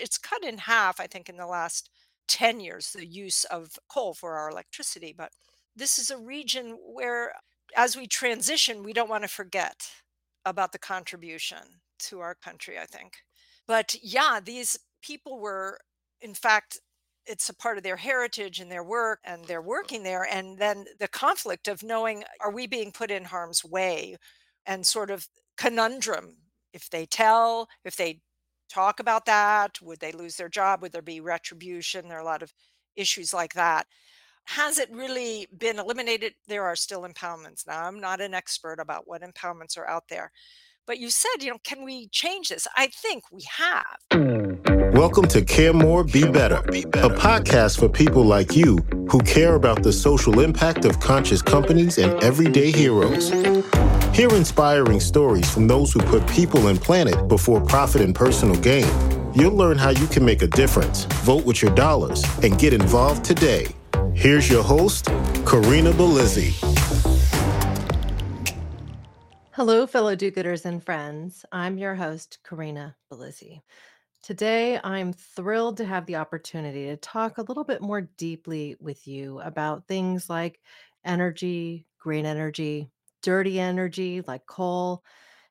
It's cut in half, I think, in the last 10 years, the use of coal for our electricity. But this is a region where, as we transition, we don't want to forget about the contribution to our country, I think. But yeah, these people were, in fact, it's a part of their heritage and their work, and they're working there. And then the conflict of knowing, are we being put in harm's way? And sort of conundrum if they tell, if they talk about that, would they lose their job? Would there be retribution? There are a lot of issues like that. Has it really been eliminated? There are still impoundments. Now, I'm not an expert about what impoundments are out there, but you said, you know, can we change this? I think we have. Welcome to Care More, Be Better, a podcast for people like you who care about the social impact of conscious companies and everyday heroes. Hear inspiring stories from those who put people and planet before profit and personal gain. You'll learn how you can make a difference, vote with your dollars, and get involved today. Here's your host, Corinna Bellizzi. Hello, fellow do gooders and friends. I'm your host, Corinna Bellizzi. Today, I'm thrilled to have the opportunity to talk a little bit more deeply with you about things like energy, green energy, dirty energy like coal,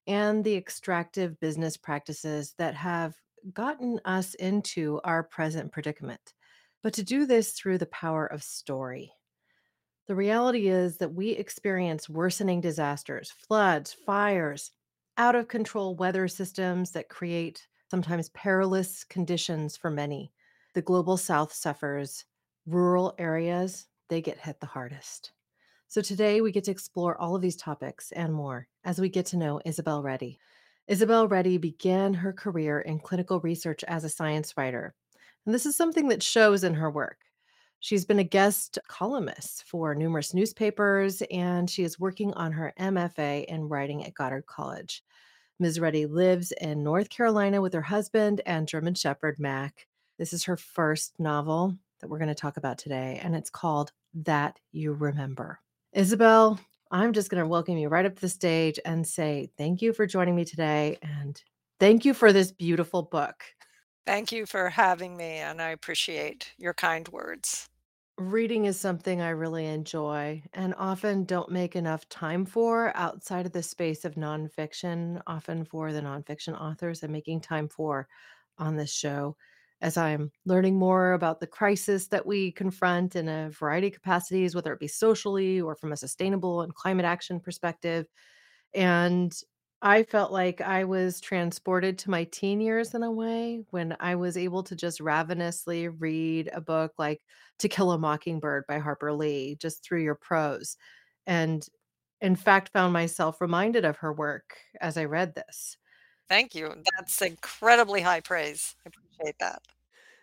and the extractive business practices that have gotten us into our present predicament. But to do this through the power of story. The reality is that we experience worsening disasters, floods, fires, out of control weather systems that create sometimes perilous conditions for many. The global south suffers, rural areas, they get hit the hardest. So today we get to explore all of these topics and more as we get to know Isabel Reddy. Isabel Reddy began her career in clinical research as a science writer, and this is something that shows in her work. She's been a guest columnist for numerous newspapers, and she is working on her MFA in writing at Goddard College. Ms. Reddy lives in North Carolina with her husband and German Shepherd Mac. This is her first novel that we're going to talk about today, and it's called That You Remember. Isabel, I'm just going to welcome you right up to the stage and say thank you for joining me today and thank you for this beautiful book. Thank you for having me, and I appreciate your kind words. Reading is something I really enjoy and often don't make enough time for outside of the space of nonfiction, often for the nonfiction authors I'm making time for on this show. As I'm learning more about the crisis that we confront in a variety of capacities, whether it be socially or from a sustainable and climate action perspective. And I felt like I was transported to my teen years in a way when I was able to just ravenously read a book like To Kill a Mockingbird by Harper Lee just through your prose. And in fact, found myself reminded of her work as I read this. Thank you. That's incredibly high praise. I appreciate that.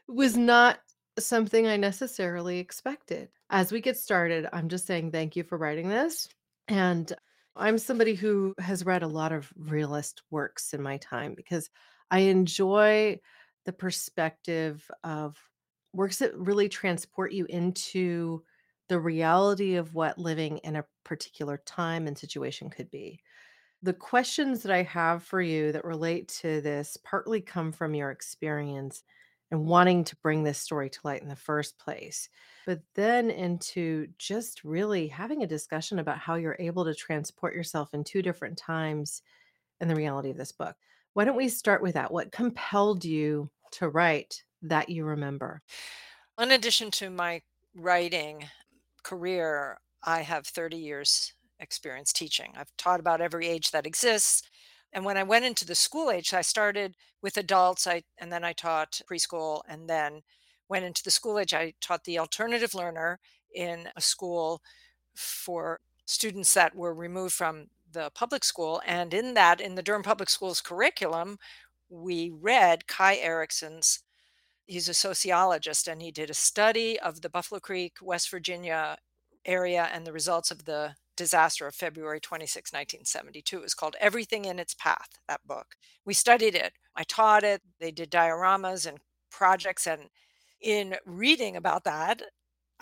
It was not something I necessarily expected. As we get started, I'm just saying thank you for writing this. And I'm somebody who has read a lot of realist works in my time because I enjoy the perspective of works that really transport you into the reality of what living in a particular time and situation could be. The questions that I have for you that relate to this partly come from your experience and wanting to bring this story to light in the first place, but then into just really having a discussion about how you're able to transport yourself in two different times in the reality of this book. Why don't we start with that? What compelled you to write that you remember? In addition to my writing career, I have 30 years experience teaching. I've taught about every age that exists and when I went into the school age, I started with adults, I and then I taught preschool and then went into the school age. I taught the alternative learner in a school for students that were removed from the public school. And in that, in the Durham Public Schools curriculum, we read Kai Erikson's, he's a sociologist, and he did a study of the Buffalo Creek, West Virginia area and the results of the disaster of February 26, 1972. It was called Everything in Its Path, that book. We studied it. I taught it. They did dioramas and projects. And in reading about that,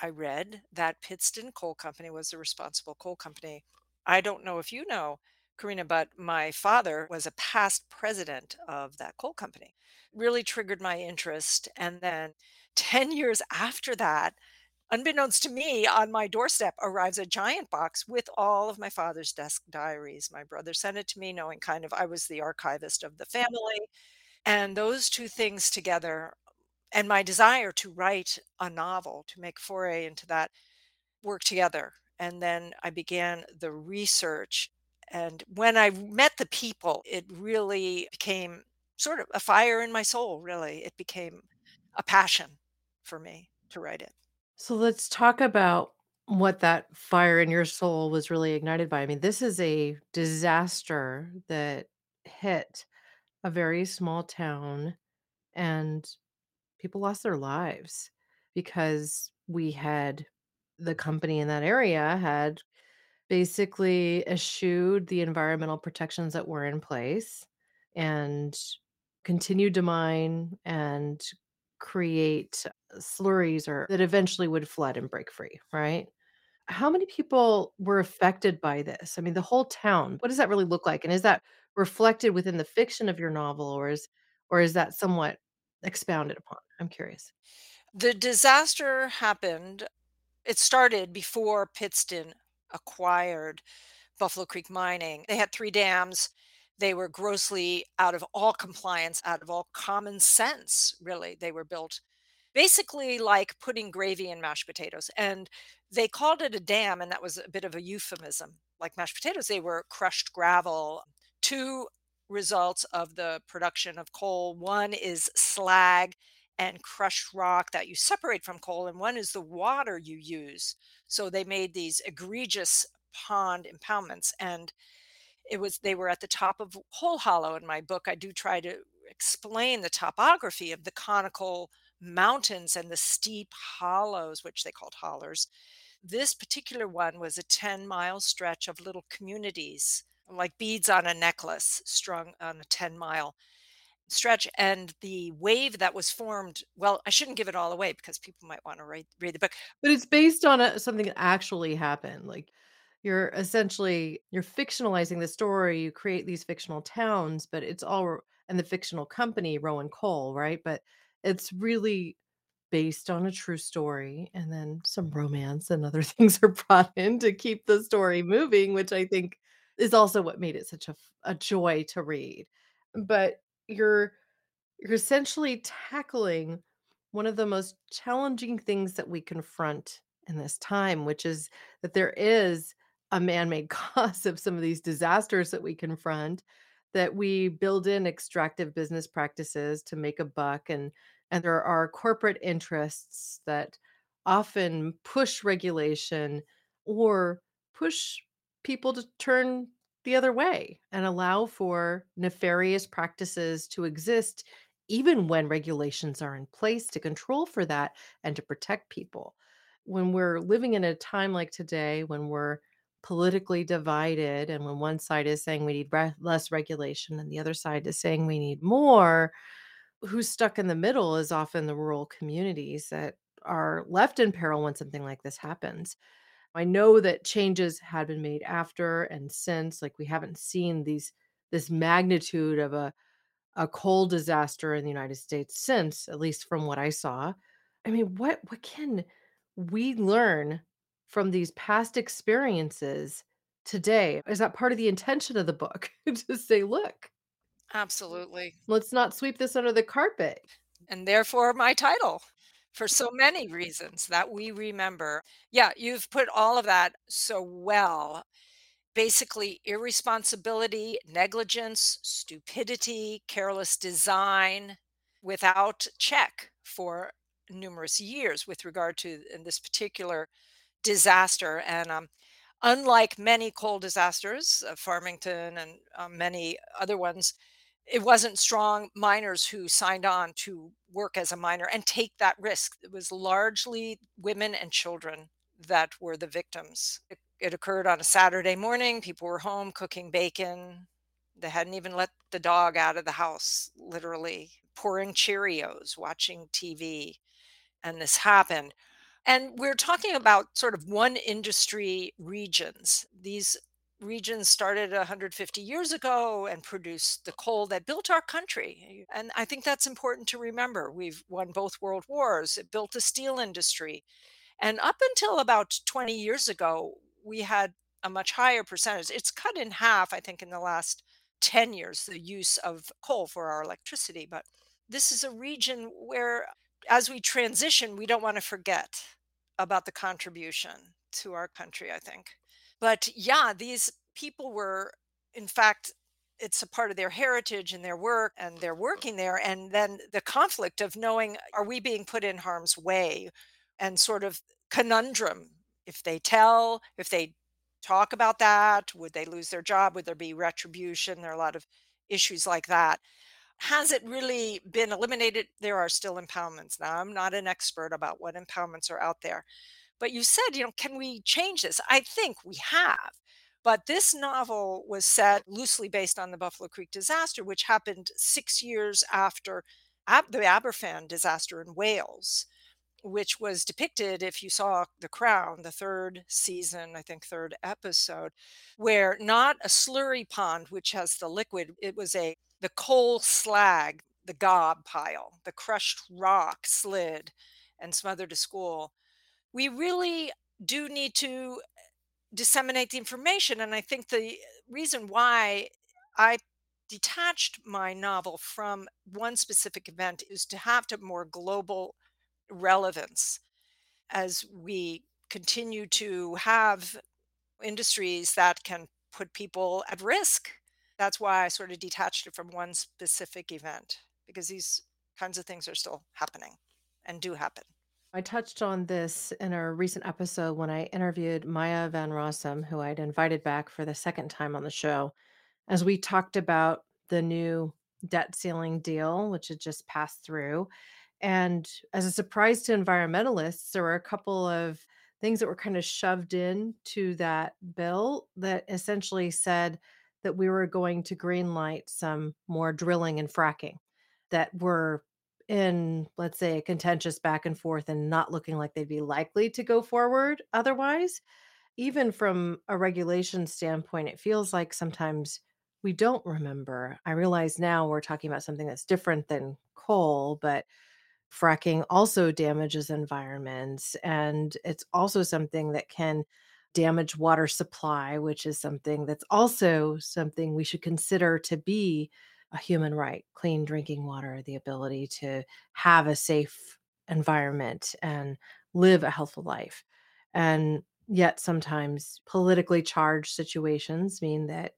I read that Pittston Coal Company was the responsible coal company. I don't know if you know, Corinna, but my father was a past president of that coal company. Really triggered my interest. And then 10 years after that, unbeknownst to me, on my doorstep arrives a giant box with all of my father's desk diaries. My brother sent it to me, knowing kind of I was the archivist of the family. And those two things together, and my desire to write a novel, to make foray into that, work together. And then I began the research. And when I met the people, it really became sort of a fire in my soul, really. It became a passion for me to write it. So let's talk about what that fire in your soul was really ignited by. I mean, this is a disaster that hit a very small town and people lost their lives because we had the company in that area had basically eschewed the environmental protections that were in place and continued to mine and create slurries or that eventually would flood and break free, right? How many people were affected by this? I mean, the whole town. What does that really look like? And is that reflected within the fiction of your novel or is or is that somewhat expounded upon? I'm curious. The disaster happened, it started before Pittston acquired Buffalo Creek Mining. They had 3 dams. They were grossly out of all compliance, out of all common sense, really. They were built basically like putting gravy in mashed potatoes. And they called it a dam, and that was a bit of a euphemism. Like mashed potatoes, they were crushed gravel. Two results of the production of coal one is slag and crushed rock that you separate from coal, and one is the water you use. So they made these egregious pond impoundments. And it was they were at the top of Hole Hollow in my book. I do try to explain the topography of the conical mountains and the steep hollows, which they called hollers. This particular one was a 10 mile stretch of little communities, like beads on a necklace strung on a 10 mile stretch. And the wave that was formed, well, I shouldn't give it all away because people might want to read, read the book. But it's based on a something that actually happened, like, you're essentially you're fictionalizing the story, you create these fictional towns, but it's all and the fictional company, Rowan Coal, right? But it's really based on a true story, and then some romance and other things are brought in to keep the story moving, which I think is also what made it such a, a joy to read. But you're you're essentially tackling one of the most challenging things that we confront in this time, which is that there is a man-made cause of some of these disasters that we confront, that we build in extractive business practices to make a buck and and there are corporate interests that often push regulation or push people to turn the other way and allow for nefarious practices to exist even when regulations are in place to control for that and to protect people. When we're living in a time like today, when we're politically divided, and when one side is saying we need re- less regulation and the other side is saying we need more, who's stuck in the middle is often the rural communities that are left in peril when something like this happens. I know that changes had been made after and since, like we haven't seen these this magnitude of a a coal disaster in the United States since, at least from what I saw. I mean, what what can we learn from these past experiences today? Is that part of the intention of the book to say, look, Absolutely. let's not sweep this under the carpet. And therefore, my title for so many reasons that we remember. Yeah, you've put all of that so well. Basically, irresponsibility, negligence, stupidity, careless design without check for numerous years with regard to in this particular disaster. And um, unlike many coal disasters, uh, Farmington and uh, many other ones, it wasn't strong miners who signed on to work as a miner and take that risk. It was largely women and children that were the victims. It, it occurred on a Saturday morning. People were home cooking bacon. They hadn't even let the dog out of the house, literally pouring Cheerios, watching TV. And this happened. And we're talking about sort of one industry regions. These regions started 150 years ago and produced the coal that built our country. Eh, and I think that's important to remember. We've won both world wars, it built the steel industry. And up until about 20 years ago, we had a much higher percentage. It's cut in half, I think, in the last 10 years, the use of coal for our electricity. But this is a region where, as we transition, we don't want to forget about the contribution to our country, I think. But yeah, these people were, in fact, it's a part of their heritage and their work, and they're working there. And then the conflict of knowing, are we being put in harm's way? And sort of conundrum if they tell, if they talk about that, would they lose their job? Would there be retribution? There are a lot of issues like that. Has it really been eliminated? There are still impoundments. Now, I'm not an expert about what impoundments are out there, but you said, you know, can we change this? I think we have. But this novel was set loosely based on the Buffalo Creek disaster, which happened six years after Ab- the Aberfan disaster in Wales, which was depicted if you saw The Crown, the third season, I think third episode, where not a slurry pond, which has the liquid, it was a the coal slag, the gob pile, the crushed rock slid and smothered a school we really do need to eh, disseminate the information. And I think the reason why I detached my novel from one specific event is to have to more global relevance as we continue to have industries that can put people at risk. That's why I sort of detached it from one specific event because these kinds of things are still happening and do happen. I touched on this in a recent episode when I interviewed Maya Van Rossum, who I'd invited back for the second time on the show, as we talked about the new debt ceiling deal, which had just passed through. And as a surprise to environmentalists, there were a couple of things that were kind of shoved in to that bill that essentially said that we were going to greenlight some more drilling and fracking that were in, let's say, a contentious back and forth and not looking like they'd be likely to go forward otherwise. Even from a regulation standpoint, it feels like sometimes we don't remember. I realize now we're talking about something that's different than coal, but fracking also damages environments. And it's also something that can damage water supply, which is something that's also something we should consider to be a human right clean drinking water, the ability to have a safe environment and live a healthful life. And yet, sometimes politically charged situations mean that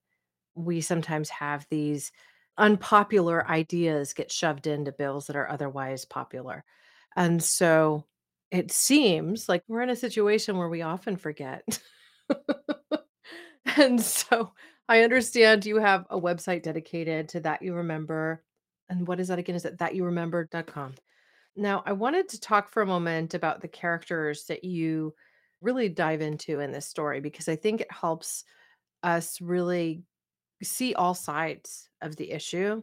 we sometimes have these unpopular ideas get shoved into bills that are otherwise popular. And so it seems like we're in a situation where we often forget. and so I understand you have a website dedicated to that you remember. And what is that again? Is it thatyouremember.com? Now, I wanted to talk for a moment about the characters that you really dive into in this story because I think it helps us really see all sides of the issue.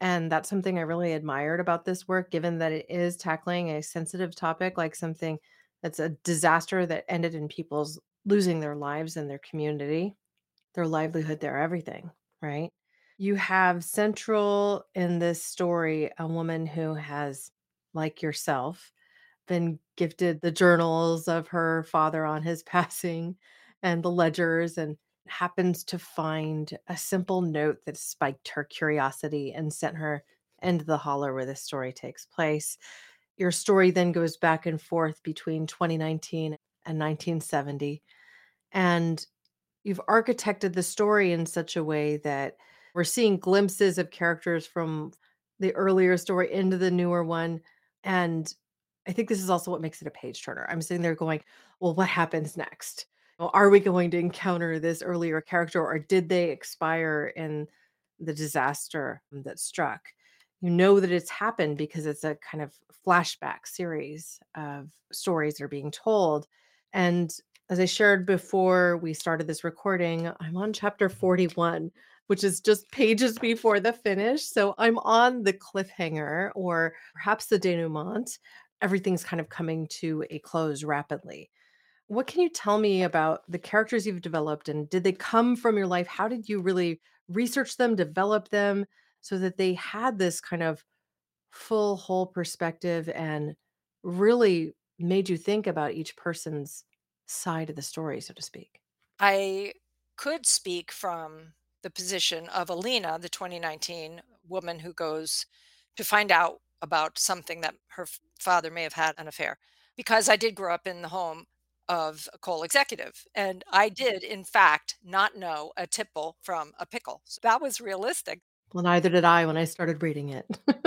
And that's something I really admired about this work, given that it is tackling a sensitive topic like something that's a disaster that ended in people's losing their lives and their community their livelihood, their everything, right? You have central in this story a woman who has, like yourself, been gifted the journals of her father on his passing and the ledgers and happens to find a simple note that spiked her curiosity and sent her into the holler where this story takes place. Your story then goes back and forth between 2019 and 1970. And you've architected the story in such a way that we're seeing glimpses of characters from the earlier story into the newer one. And I think this is also what makes it a page turner. I'm sitting there going, well, what happens next? Well, are we going to encounter this earlier character or did they expire in the disaster that struck? You know that it's happened because it's a kind of flashback series of stories that are being told. And as I shared before we started this recording, I'm on chapter 41, which is just pages before the finish. So I'm on the cliffhanger or perhaps the denouement. Everything's kind of coming to a close rapidly. What can you tell me about the characters you've developed, and did they come from your life? How did you really research them, develop them so that they had this kind of full, whole perspective and really made you think about each person's side of the story, so to speak? I could speak from the position of Alina, the 2019 woman who goes to find out about something that her father may have had an affair, because I did grow up in the home of a coal executive. And I mm-hmm. did, in fact, not know a tipple from a pickle. So that was realistic. Well, neither did I when I started reading it.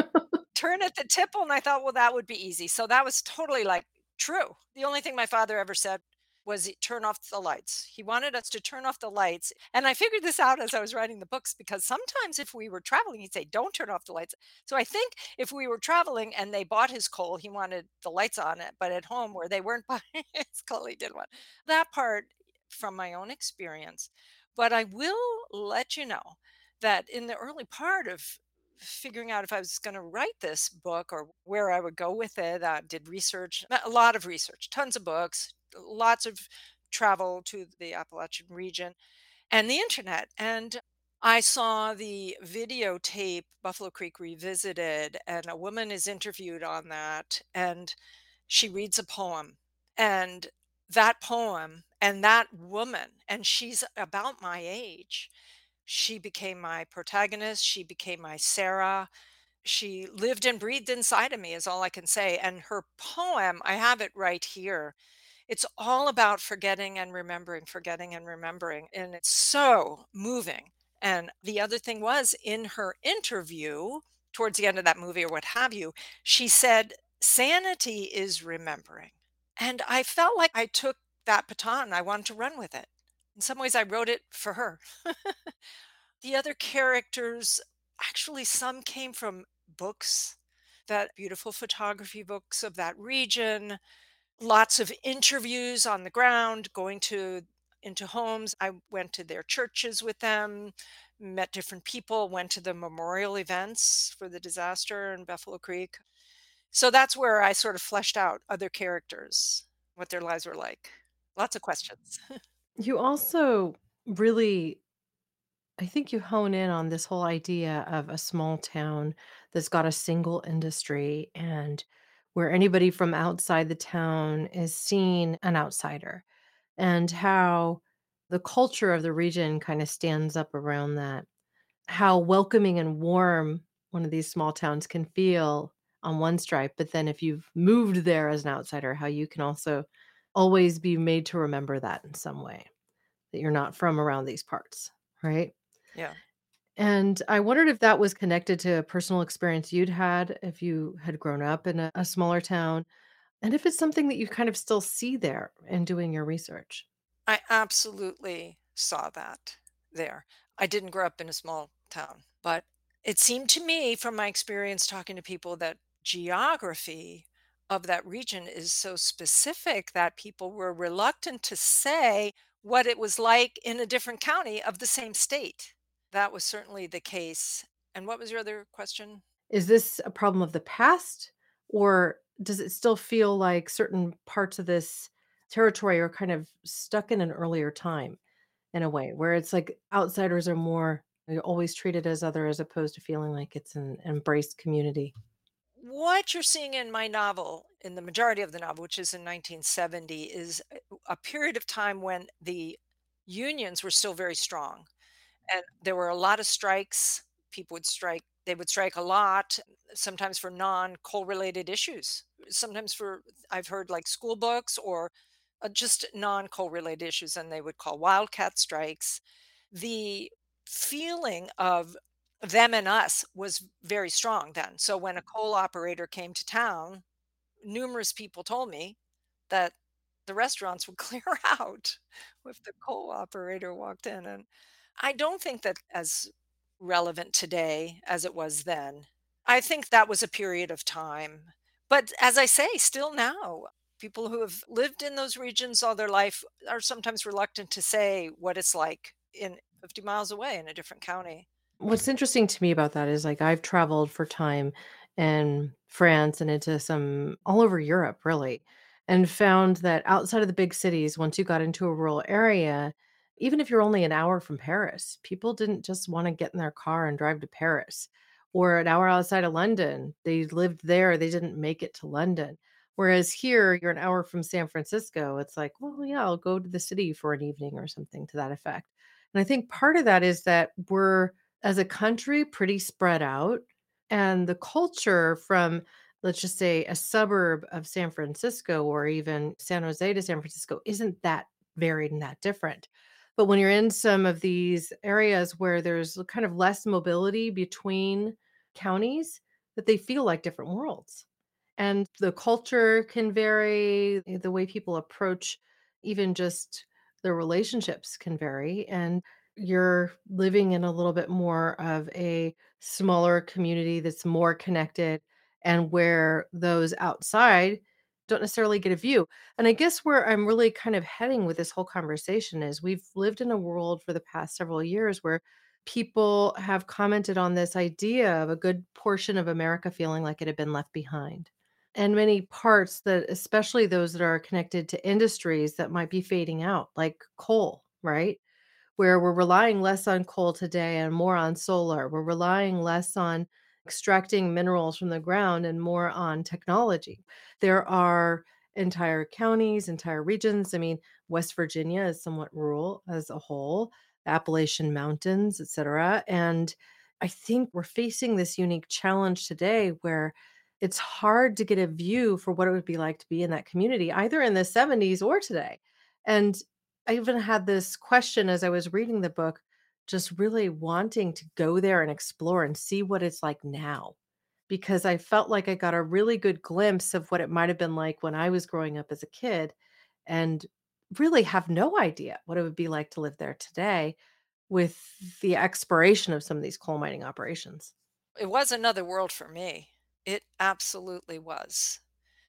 turn at the tipple, and I thought, "Well, that would be easy." So that was totally, like, true. The only thing my father ever said was turn off the lights. He wanted us to turn off the lights, and I figured this out as I was writing the books because sometimes if we were traveling, he'd say, "Don't turn off the lights." So I think if we were traveling and they bought his coal, he wanted the lights on it, but at home where they weren't buying his coal, he didn't want that part from my own experience. But I will let you know that in the early part of figuring out if I was going to write this book or where I would go with it. I did research, a lot of research, tons of books, lots of travel to the Appalachian region and the internet. And I saw the videotape Buffalo Creek Revisited, and a woman is interviewed on that, and she reads a poem. And that poem and that woman, and she's about my age, she became my protagonist, she became my Sarah. She lived and breathed inside of me is all I can say, and her poem, I have it right here. It's all about forgetting and remembering, forgetting and remembering, and it's so moving. And the other thing was in her interview towards the end of that movie or what have you, she said, "Sanity is remembering." And I felt like I took that baton, I wanted to run with it. In some ways, I wrote it for her. The other characters, actually, some came from books, that beautiful photography books of that region, lots of interviews on the ground, going to into homes. I went to their churches with them, met different people, went to the memorial events for the disaster in Buffalo Creek. So that's where I sort of fleshed out other characters, what their lives were like. Lots of questions. You also really I think you hone in on this whole idea of a small town that's got a single industry and where anybody from outside the town is seen an outsider, and how the culture of the region kind of stands up around that. How welcoming and warm one of these small towns can feel on one stripe, but then if you've moved there as an outsider, how you can also always be made to remember that in some way, that you're not from around these parts, right? Yeah. And I wondered if that was connected to a personal experience you'd had if you had grown up in a, a smaller town, and if it's something that you kind of still see there in doing your research. I absolutely saw that there. I didn't grow up in a small town, but it seemed to me from my experience talking to people that geography of that region is so specific that people were reluctant to say what it was like in a different county of the same state. That was certainly the case. And what was your other question? Is this a problem of the past, or does it still feel like certain parts of this territory are kind of stuck in an earlier time in a way where it's like outsiders are more you're always treated as other as opposed to feeling like it's an embraced community? What you're seeing in my novel, in the majority of the novel, which is in 1970, is a a period of time when the unions were still very strong and there were a lot of strikes. People would strike, they would strike a lot, sometimes for non-coal related issues. Sometimes for I've heard like school books or uh, just non-coal related issues and they would call wildcat strikes. The feeling of them and us was very strong then. So when a coal operator came to town, numerous people told me that the restaurants would clear out if the coal operator walked in and I don't think that as relevant today as it was then. I think that was a period of time. But as I say, still now, people who have lived in those regions all their life are sometimes reluctant to say what it's like in 50 miles away in a different county. What's interesting to me about that is like I've traveled for time in France and into some all over Europe, really. and found that outside of the big cities, once you got into a rural area, even if you're only an hour from Paris, people didn't just want to get in their car and drive to Paris or an hour outside of London. They lived there, they didn't make it to London. Whereas here, you're an hour from San Francisco. It's like, well, yeah, I'll go to the city for an evening or something to that effect. And I think part of that is that we're, as a country, pretty spread out. And the culture from, let's just say, a suburb of San Francisco or even San Jose to San Francisco isn't that varied and that different. But when you're in some of these areas where there's kind of less mobility between counties, that they feel like different worlds. And the culture can vary, eh, the way people approach even just their relationships can vary. And you're living in a little bit more of a smaller community that's more connected and where those outside don't necessarily get a view. And I guess where I'm really kind of heading with this whole conversation is we've lived in a world for the past several years where people have commented on this idea of a good portion of America feeling like it had been left behind. And many parts that, especially those that are connected to industries that might be fading out, like coal, right? where we're relying less on coal today and more on solar. We're relying less on extracting minerals from the ground and more on technology. There are entire counties, entire regions. I mean, West Virginia is somewhat rural as a whole, Appalachian Mountains, et cetera. And I think we're facing this unique challenge today where it's hard to get a view for what it would be like to be in that community, either in the 70s or today. And I even had this question as I was reading the book, just really wanting to go there and explore and see what it's like now. Because I felt like I got a really good glimpse of what it might have been like when I was growing up as a kid and really have no idea what it would be like to live there today with the expiration of some of these coal mining operations. It was another world for me. It absolutely was.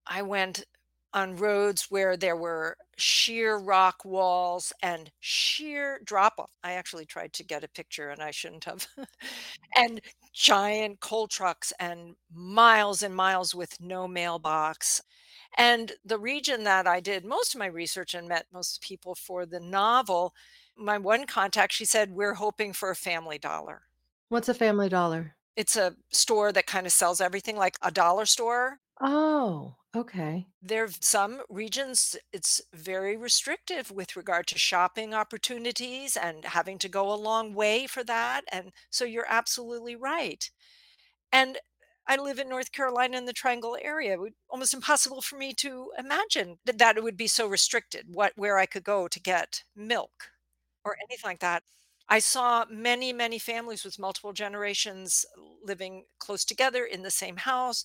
I went on roads where there were sheer rock walls and sheer drop off. I actually tried to get a picture and I shouldn't have. and giant coal trucks and miles and miles with no mailbox. And the region that I did most of my research and met most people for the novel, my one contact, she said, We're hoping for a family dollar. What's a family dollar? It's a store that kind of sells everything like a dollar store Oh, okay. There've some regions, it's very restrictive with regard to shopping opportunities and having to go a long way for that, and so you're absolutely right. And I live in North Carolina in the Triangle area. It would almost impossible for me to imagine that that it would be so restricted, what where I could go to get milk or anything like that. I saw many, many families with multiple generations living close together in the same house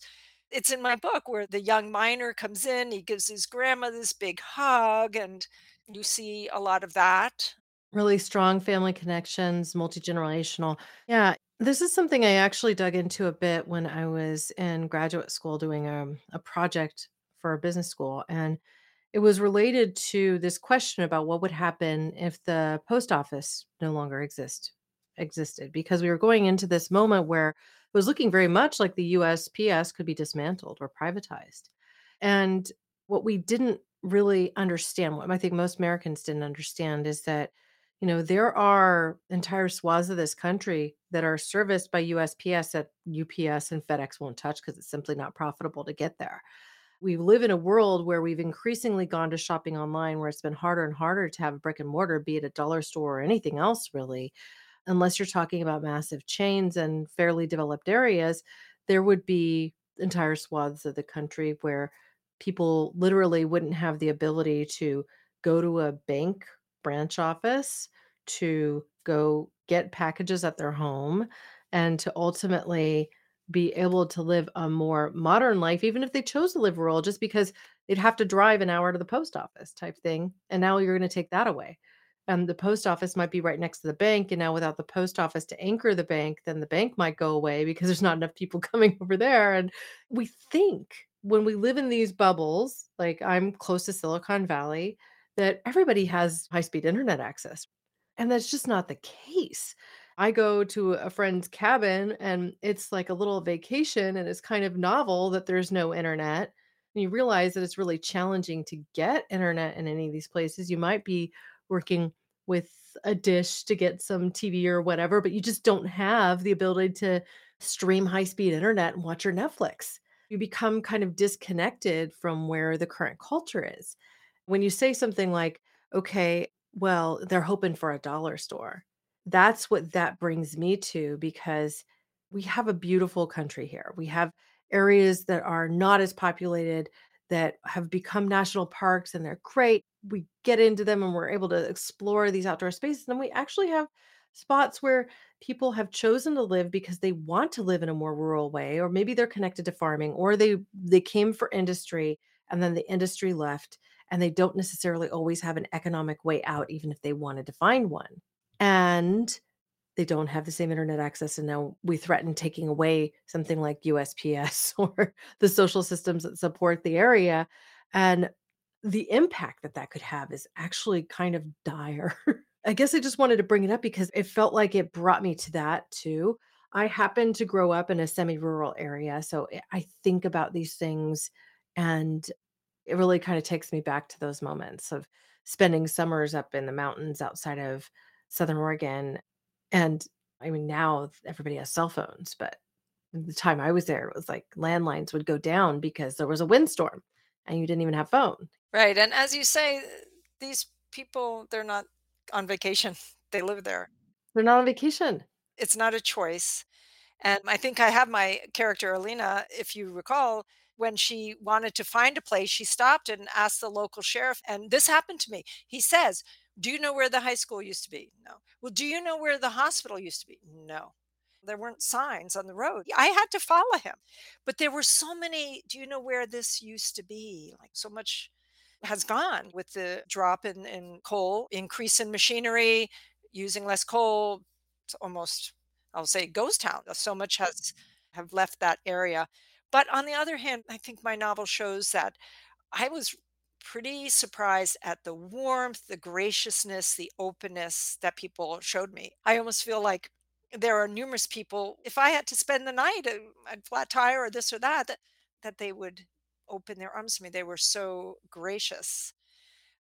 it's in my book where the young miner comes in, he gives his grandma this big hug, and you see a lot of that. Really strong family connections, multi-generational. Yeah, this is something I actually dug into a bit when I was in graduate school doing a, a project for a business school. And it was related to this question about what would happen if the post office no longer exist existed because we were going into this moment where was looking very much like the USPS could be dismantled or privatized. And what we didn't really understand, what I think most Americans didn't understand, is that, you know, there are entire swaths of this country that are serviced by USPS that UPS and FedEx won't touch because it's simply not profitable to get there. We live in a world where we've increasingly gone to shopping online, where it's been harder and harder to have a brick and mortar, be it a dollar store or anything else, really unless you're talking about massive chains and fairly developed areas, there would be entire swaths of the country where people literally wouldn't have the ability to go to a bank branch office to go get packages at their home and to ultimately be able to live a more modern life even if they chose to live rural just because they'd have to drive an hour to the post office type thing and now you're going to take that away and the post office might be right next to the bank and now without the post office to anchor the bank then the bank might go away because there's not enough people coming over there. And we think when we live in these bubbles like i'm close to silicon valley that everybody has high speed internet access and that's just not the case. I go to a friend's cabin and it's like a little vacation and it's kind of novel that there's no internet. And you realize that it's really challenging to get internet in any of these places. You might be working with a dish to get some TV or whatever, but you just don't have the ability to stream high speed internet and watch your Netflix. You become kind of disconnected from where the current culture is. When you say something like, okay, well, they're hoping for a dollar store, that's what that brings me to because we have a beautiful country here. We have areas that are not as populated that have become national parks and they're great. We get into them and we're able to explore these outdoor spaces. And we actually have spots where people have chosen to live because they want to live in a more rural way or maybe they're connected to farming or they they came for industry and then the industry left and they don't necessarily always have an economic way out even if they wanted to find one. And they don't have the same internet access, and now we threaten taking away something like USPS or the social systems that support the area, and the impact that that could have is actually kind of dire. I guess I just wanted to bring it up because it felt like it brought me to that too. I happen to grow up in a semi-rural area, so I think about these things, and it really kinda takes me back to those moments of spending summers up in the mountains outside of Southern Oregon and I mean, now everybody has cell phones, but the time I was there, it was like landlines would go down because there was a windstorm and you didn't even have phone. Right, and as you say, these people, they're not on vacation. They live there. They're not on vacation. It's not a choice. And I think I have my character, Alina, if you recall, when she wanted to find a place, she stopped and asked the local sheriff. And this happened to me. He says, Do you know where the high school used to be? No. Well, do you know where the hospital used to be? No. There weren't signs on the road. I had to follow him. But there were so many, do you know where this used to be? Like so much has gone with the drop in, in coal, increase in machinery, using less coal. It's almost, I'll say, ghost town. So much has have left that area. But on the other hand, I think my novel shows that I was pretty surprised at the warmth, the graciousness, the openness that people showed me. I almost feel like there are numerous people, if I had to spend the night uh, at flat tire or this or that, that, that they would open their arms to me. They were so gracious.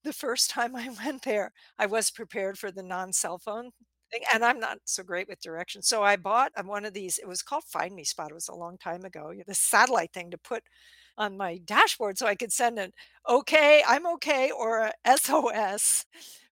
The first time I went there, I was prepared for the non-cell phone thing, and I'm not so great with directions. So I bought um, one of these. It was called Find Me Spot. It was a long time ago. The satellite thing to put on my dashboard so I could send an okay, I'm okay, or a SOS.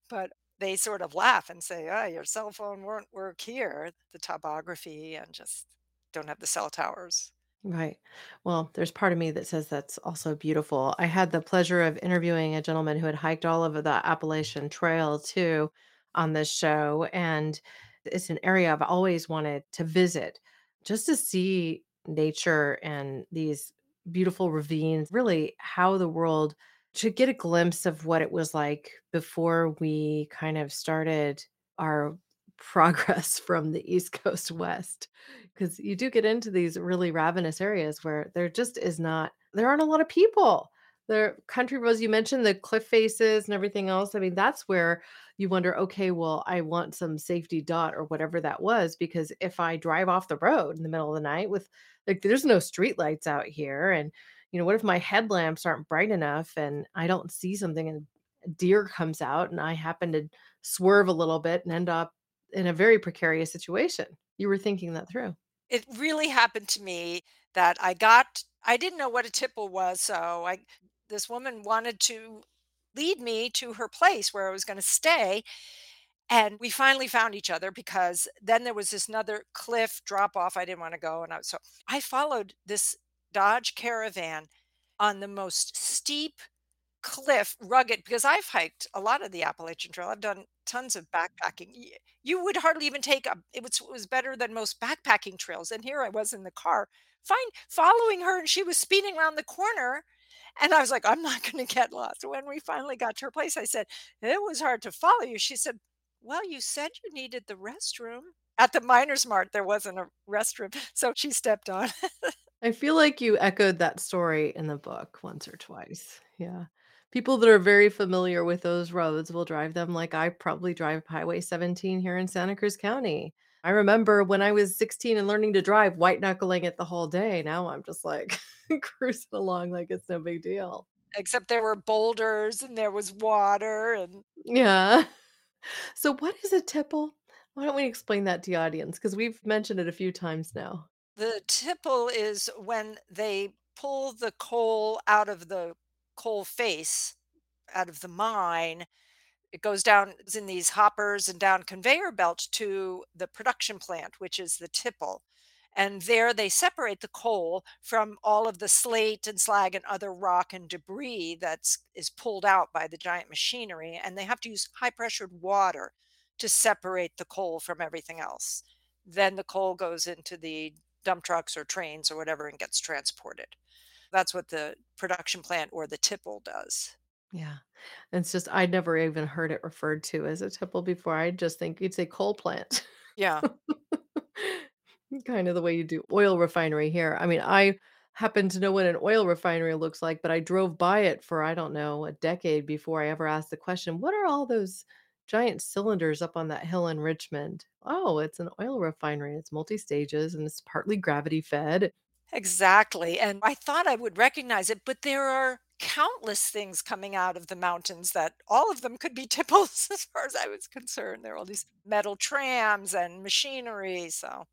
But they sort of laugh and say, "Ah, your cell phone won't work here." The topography and just don't have the cell towers. Right. Well, there's part of me that says that's also beautiful. I had the pleasure of interviewing a gentleman who had hiked all over the Appalachian Trail too on this show. And it's an area I've always wanted to visit just to see nature and these beautiful ravines, really how the world should get a glimpse of what it was like before we kind of started our progress from the East Coast west. Because you do get into these really ravenous areas where there just is not, there aren't a lot of people. There, country roads, you mentioned the cliff faces and everything else. I mean, that's where you wonder, okay, well, I want some safety dot or whatever that was. Because if I drive off the road in the middle of the night with, like, there's no street lights out here. And, you know, what if my headlamps aren't bright enough and I don't see something and a deer comes out and I happen to swerve a little bit and end up in a very precarious situation. You were thinking that through. It really happened to me that I got I didn't know what a tipple was, so I this woman wanted to lead me to her place where I was going to stay. And we finally found each other because then there was this another cliff drop off. I didn't want to go. And I, so I followed this Dodge Caravan on the most steep cliff, rugged, because I've hiked a lot of the Appalachian Trail. I've done tons of mm-hmm. backpacking. Y- You would hardly even take a, it was, it was better than most backpacking trails. And here I was in the car, fine, following her, and she was speeding around the corner. And I was like, I'm not going to get lost. When we finally got to her place, I said, It was hard to follow you. She said, Well, you said you needed the restroom. At the Miners Mart, there wasn't a restroom. So she stepped on. I feel like you echoed that story in the book once or twice. Yeah. People that are very familiar with those roads will drive them like I probably drive Highway 17 here in Santa Cruz County. I remember when I was 16 and learning to drive, white knuckling it the whole day. Now I'm just like cruising along like it's no big deal. Except there were boulders and there was water and Yeah. So what is a tipple? Why don't we explain that to the audience? Because we've mentioned it a few times now. The tipple is when they pull the coal out of the coal face, out of the mine it goes down in these hoppers and down conveyor belt to the production plant, which is the tipple. And there they separate the coal from all of the slate and slag and other rock and debris that's is pulled out by the giant machinery. And they have to use high pressured water to separate the coal from everything else. Then the coal goes into the dump trucks or trains or whatever and gets transported. That's what the production plant or the tipple does. Yeah. It's just I'd never even heard it referred to as a tipple before. I just think you'd say coal plant. Yeah. Kind of the way you do oil refinery here. I mean, I happen to know what an oil refinery looks like, but I drove by it for, I don't know, a decade before I ever asked the question, what are all those giant cylinders up on that hill in Richmond? Oh, it's an oil refinery. It's multi stages and it's partly gravity fed. Exactly, and I thought I would recognize it, but there are countless things coming out of the mountains that all of them could be tipples as far as I was concerned. There are all these metal trams and machinery, so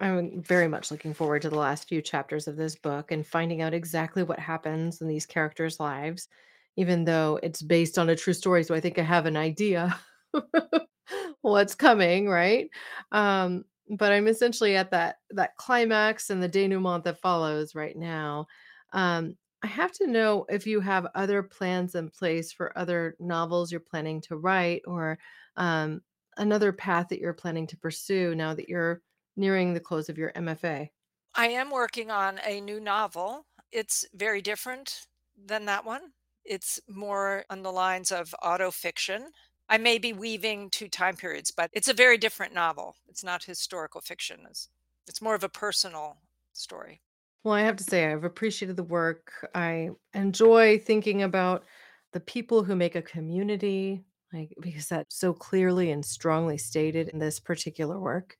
I'm very much looking forward to the last few chapters of this book and finding out exactly what happens in these characters' lives, even though it's based on a true story. So I think I have an idea what's coming, right? Um, but I'm essentially at that that climax and the denouement that follows right now. Um, I have to know if you have other plans in place for other novels you're planning to write or um, another path that you're planning to pursue now that you're nearing the close of your MFA. I am working on a new novel. It's very different than that one. It's more on the lines of autofiction. I may be weaving 2 time periods, but it's a very different novel. It's not historical fiction. It's it's more of a personal story. Well, I have to say, I've appreciated the work. I enjoy thinking about the people who make a community, like because that's so clearly and strongly stated in this particular work.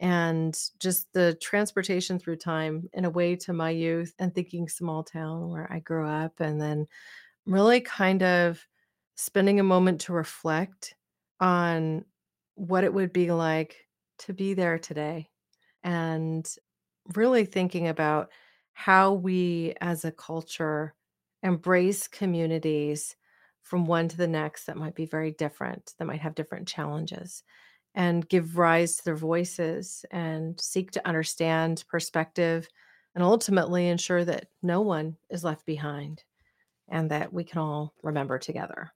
And just the transportation through time in a way to my youth and thinking small town where I grew up, and then really kind of spending a moment to reflect on what it would be like to be there today and really thinking about how we as a culture embrace communities from one to the next that might be very different, that might have different challenges, and give rise to their voices and seek to understand perspective and ultimately ensure that no one is left behind and that we can all remember together.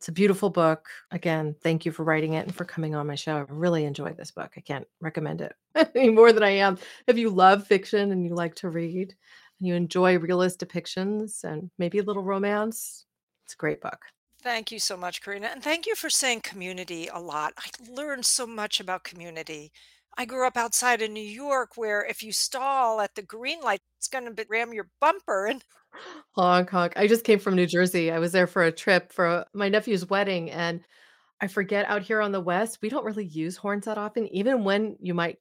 It's a beautiful book. Again, thank you for writing it and for coming on my show. I really enjoyed this book. I can't recommend it any more than I am. If you love fiction and you like to read and you enjoy realist depictions and maybe a little romance, it's a great book. Thank you so much, Corinna. And thank you for saying community a lot. I learned so much about community. I grew up outside of New York where if you stall at the green light, it's going to ram your bumper. And Honk, honk. I just came from New Jersey. I was there for a trip for my nephew's wedding, and I forget out here on the West, we don't really use horns that often, even when you might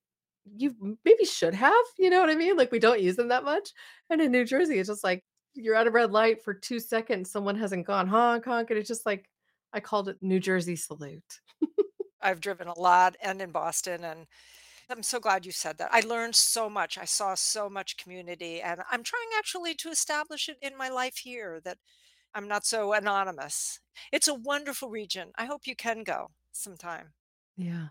you maybe should have, you know what I mean? Like, we don't use them that much, and in New Jersey, it's just like, you're at a red light for 2 seconds, someone hasn't gone honk, honk, and it's just like I called it New Jersey salute. I've driven a lot and in Boston. And I'm so glad you said that. I learned so much. I saw so much community. And I'm trying actually to establish it in my life here that I'm not so anonymous. It's a wonderful region. I hope you can go sometime. Yeah.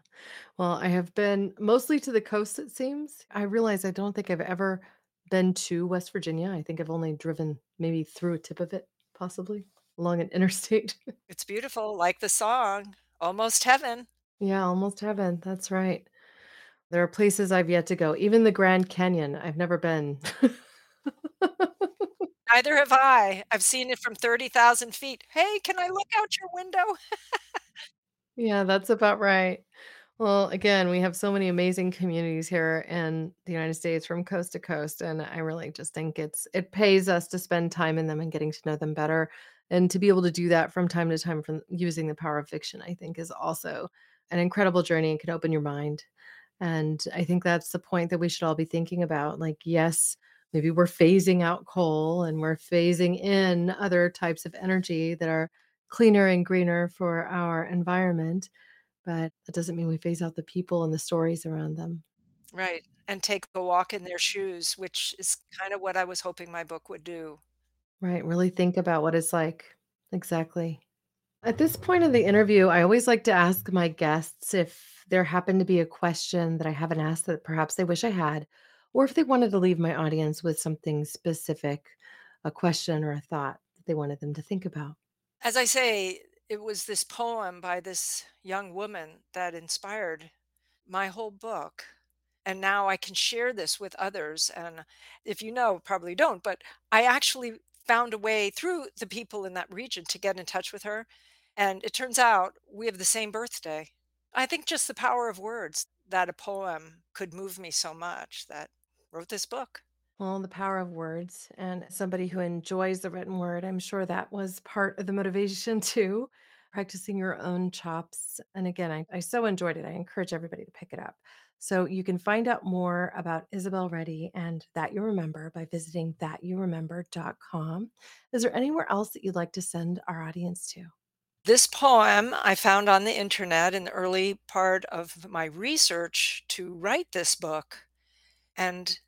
Well, I have been mostly to the coast, it seems. I realize I don't think I've ever been to West Virginia. I think I've only driven maybe through a tip of it, possibly along an interstate. It's beautiful, like the song, Almost Heaven. Yeah, almost heaven. That's right. There are places I've yet to go. Even the Grand Canyon, I've never been. Neither have I. I've seen it from 30,000 feet. Hey, can I look out your window? Yeah, that's about right. Well, again, we have so many amazing communities here in the United States from coast to coast, and I really just think it's it pays us to spend time in them and getting to know them better. And to be able to do that from time to time from using the power of fiction, I think is also an incredible journey and can open your mind. And I think that's the point that we should all be thinking about. Like, yes, maybe we're phasing out coal and we're phasing in other types of energy that are cleaner and greener for our environment, but that doesn't mean we phase out the people and the stories around them. Right, and take a walk in their shoes, which is kinda what I was hoping my book would do. Right, really think about what it's like. Exactly. At this point in the interview, I always like to ask my guests if there happened to be a question that I haven't asked that perhaps they wish I had, or if they wanted to leave my audience with something specific, a question or a thought that they wanted them to think about. As I say, it was this poem by this young woman that inspired my whole book, and now I can share this with others, and if you know, probably don't, but I actually found a way through the people in that region to get in touch with her, and it turns out we have the same birthday. I think just the power of words, that a poem could move me so much that wrote this book. Well, the power of words and somebody who enjoys the written word, I'm sure that was part of the motivation too, practicing your own chops. And again, I, I so enjoyed it. I encourage everybody to pick it up. So you can find out more about Isabel Reddy and That You Remember by visiting thatyouremember.com. Is there anywhere else that you'd like to send our audience to? This poem I found on the internet in the early part of my research to write this book, and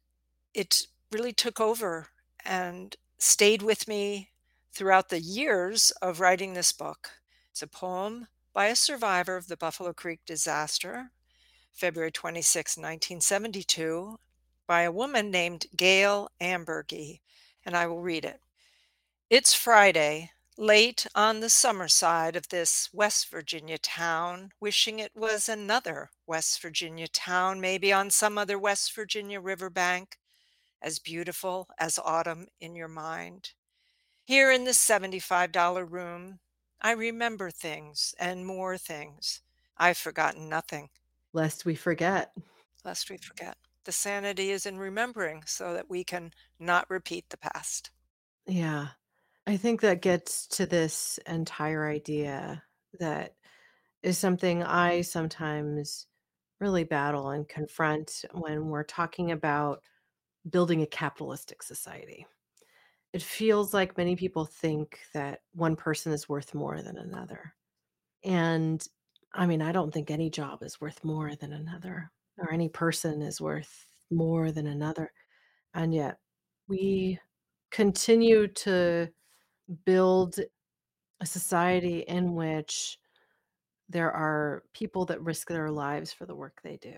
it really took over and stayed with me throughout the years of writing this book. It's a poem by a survivor of the Buffalo Creek disaster, February 26, 1972, by a woman named Gail Amburgey, and I will read it. It's Friday, late on the summer side of this West Virginia town, wishing it was another West Virginia town, maybe on some other West Virginia riverbank, as beautiful as autumn in your mind. Here in this $75 room, I remember things and more things. I've forgotten nothing, Lest we forget. lest we forget. The sanity is in remembering so that we can not repeat the past. Yeah. I think that gets to this entire idea that is something I mm-hmm. sometimes really battle and confront when we're talking about building a capitalistic society. It feels like many people think that one person is worth more than another. And I mean, I don't think any job is worth more than another, or any person is worth more than another. And yet we continue to build a mm-hmm. society in which there are people that risk their lives for the work they do,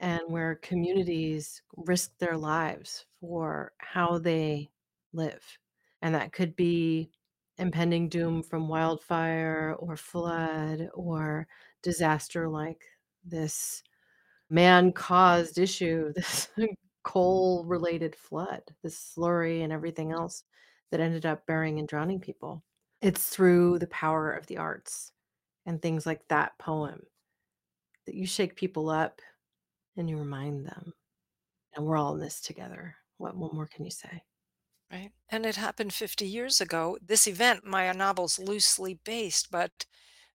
and mm-hmm. where communities risk their lives for how they live. And that could be impending doom from wildfire or flood or disaster like this man caused issue, this coal related flood, this slurry and everything else that ended up burying and drowning people. It's through the power of the arts and things like that poem that you shake people up and you remind them, and we're all in this together. What, what more can you say? Right. And it happened 50 years ago. This event, my novel's loosely based, but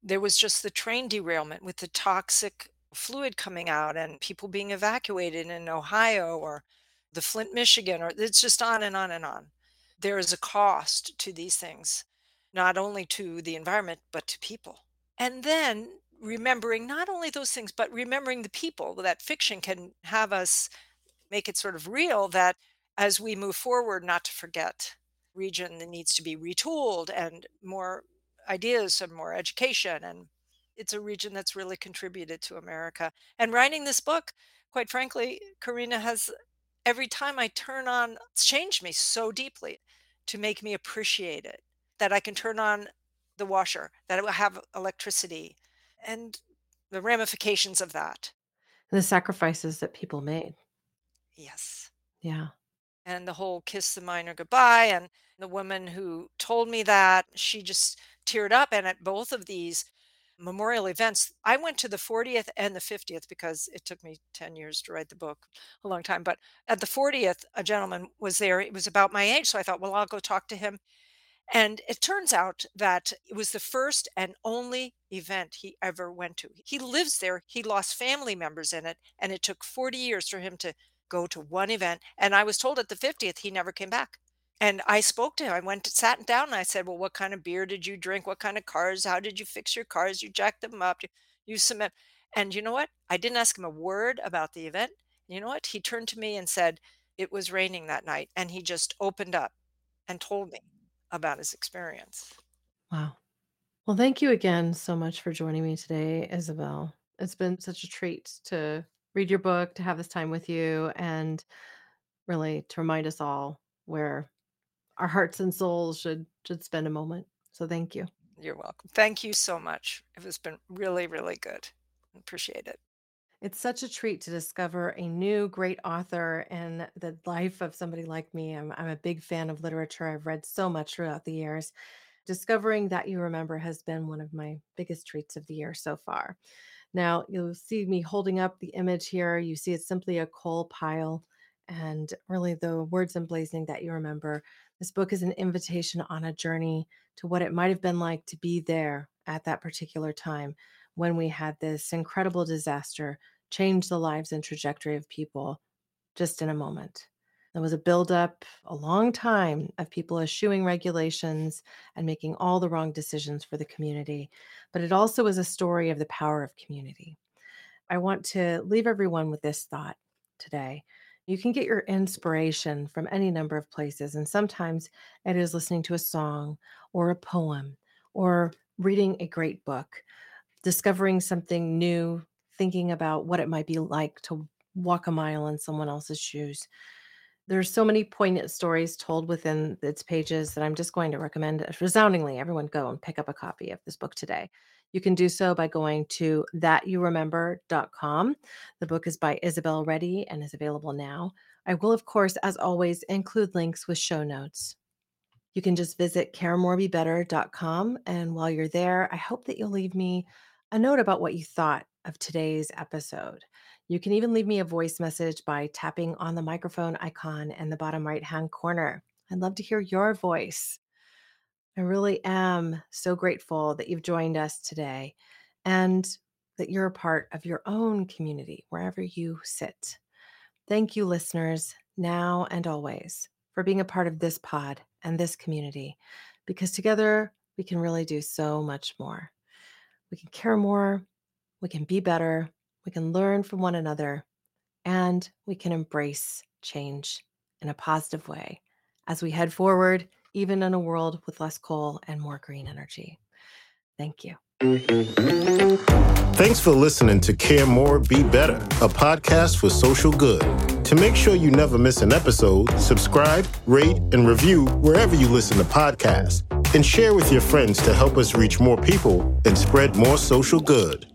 there was just the train derailment with the toxic fluid coming out and people being evacuated in Ohio or the Flint, Michigan, or it's just on and on and on. There is a cost to these things, not only to the environment, but to people. And then remembering not only those things, but remembering the people that fiction can have us make it sort of real that as we move forward, not to forget region that needs to be retooled and more ideas and more education. And it's a region that's really contributed to America. And writing this book, quite frankly, Corinna has every time I turn on, it's changed me so deeply to make me appreciate it that I can turn on the washer, that it will have electricity and the ramifications of that. And the sacrifices that people made. Yes. Yeah. and the whole kiss the miner goodbye and the woman who told me that she just teared up and at both of these memorial events i went to the 40th and the 50th because it took me 10 years to write the book a long time but at the 40th a gentleman was there it was about my age so i thought well i'll go talk to him And it turns out that it was the first and only event he ever went to. He lives there. He lost family members in it. And it took 40 years for him to go to one event. And I was told at the 50th, he never came back. And I spoke to him. I went to sat down and I said, Well, what kind of beer did you drink? What kind of cars? How did you fix your cars? You jacked them up, you cement. And you know what? I didn't ask him a word about the event. You know what? He turned to me and said, It was raining that night. And he just opened up and told me about his experience. Wow. Well, thank you again so much for joining me today, Isabel. It's been such a treat to read your book, to have this time with you, and really to remind us all where our hearts and souls should should spend a moment. So thank you. You're welcome. Thank you so much. It has been really, really good. Appreciate it. It's such a treat to discover a new great author in the life of somebody like me. I'm, I'm a big fan of literature. I've read so much throughout the years. Discovering that you remember has been one of my biggest treats of the year so far. Now, you'll see me holding up the image here. You see it's simply a coal pile and really the words emblazing that you remember. This book is an invitation on a journey to what it might have been like to be there at that particular time when we had this incredible disaster change the lives and trajectory of people just in a moment. There was a buildup, a long time of people eschewing regulations and making all the wrong decisions for the community. But it also is a story of the power of community. I want to leave everyone with this thought today. You can get your inspiration from any number of places, and sometimes it is listening to a song or a poem or reading a great book, discovering something new, thinking about what it might be like to walk a mile in someone else's shoes. There's so many poignant stories told within its pages that I'm just going to recommend uh, resoundingly everyone go and pick up a copy of this book today. You can do so by going to thatyouremember.com. The book is by Isabel Reddy and is available now. I will, of course, as always, include links with show notes. You can just visit caremorebebetter.com. And while you're there, I hope that you'll leave me a note about what you thought of today's episode. You can even leave me a voice message by tapping on the microphone icon in the bottom right hand corner. I'd love to hear your voice. I really am so grateful that you've joined us today and that you're a part of your own community wherever you sit. Thank you, listeners, now and always, for being a part of this pod and this community, because together we can really do so much more. We can care more, we can be better, we can learn from one another, and we can embrace change in a positive way as we head forward even in a world with less coal and more green energy. Thank you. Thanks for listening to Care More, Be Better, a podcast for social good. To make sure you never miss an episode, subscribe, rate, and review wherever you listen to podcasts, and share with your friends to help us reach more people and spread more social good.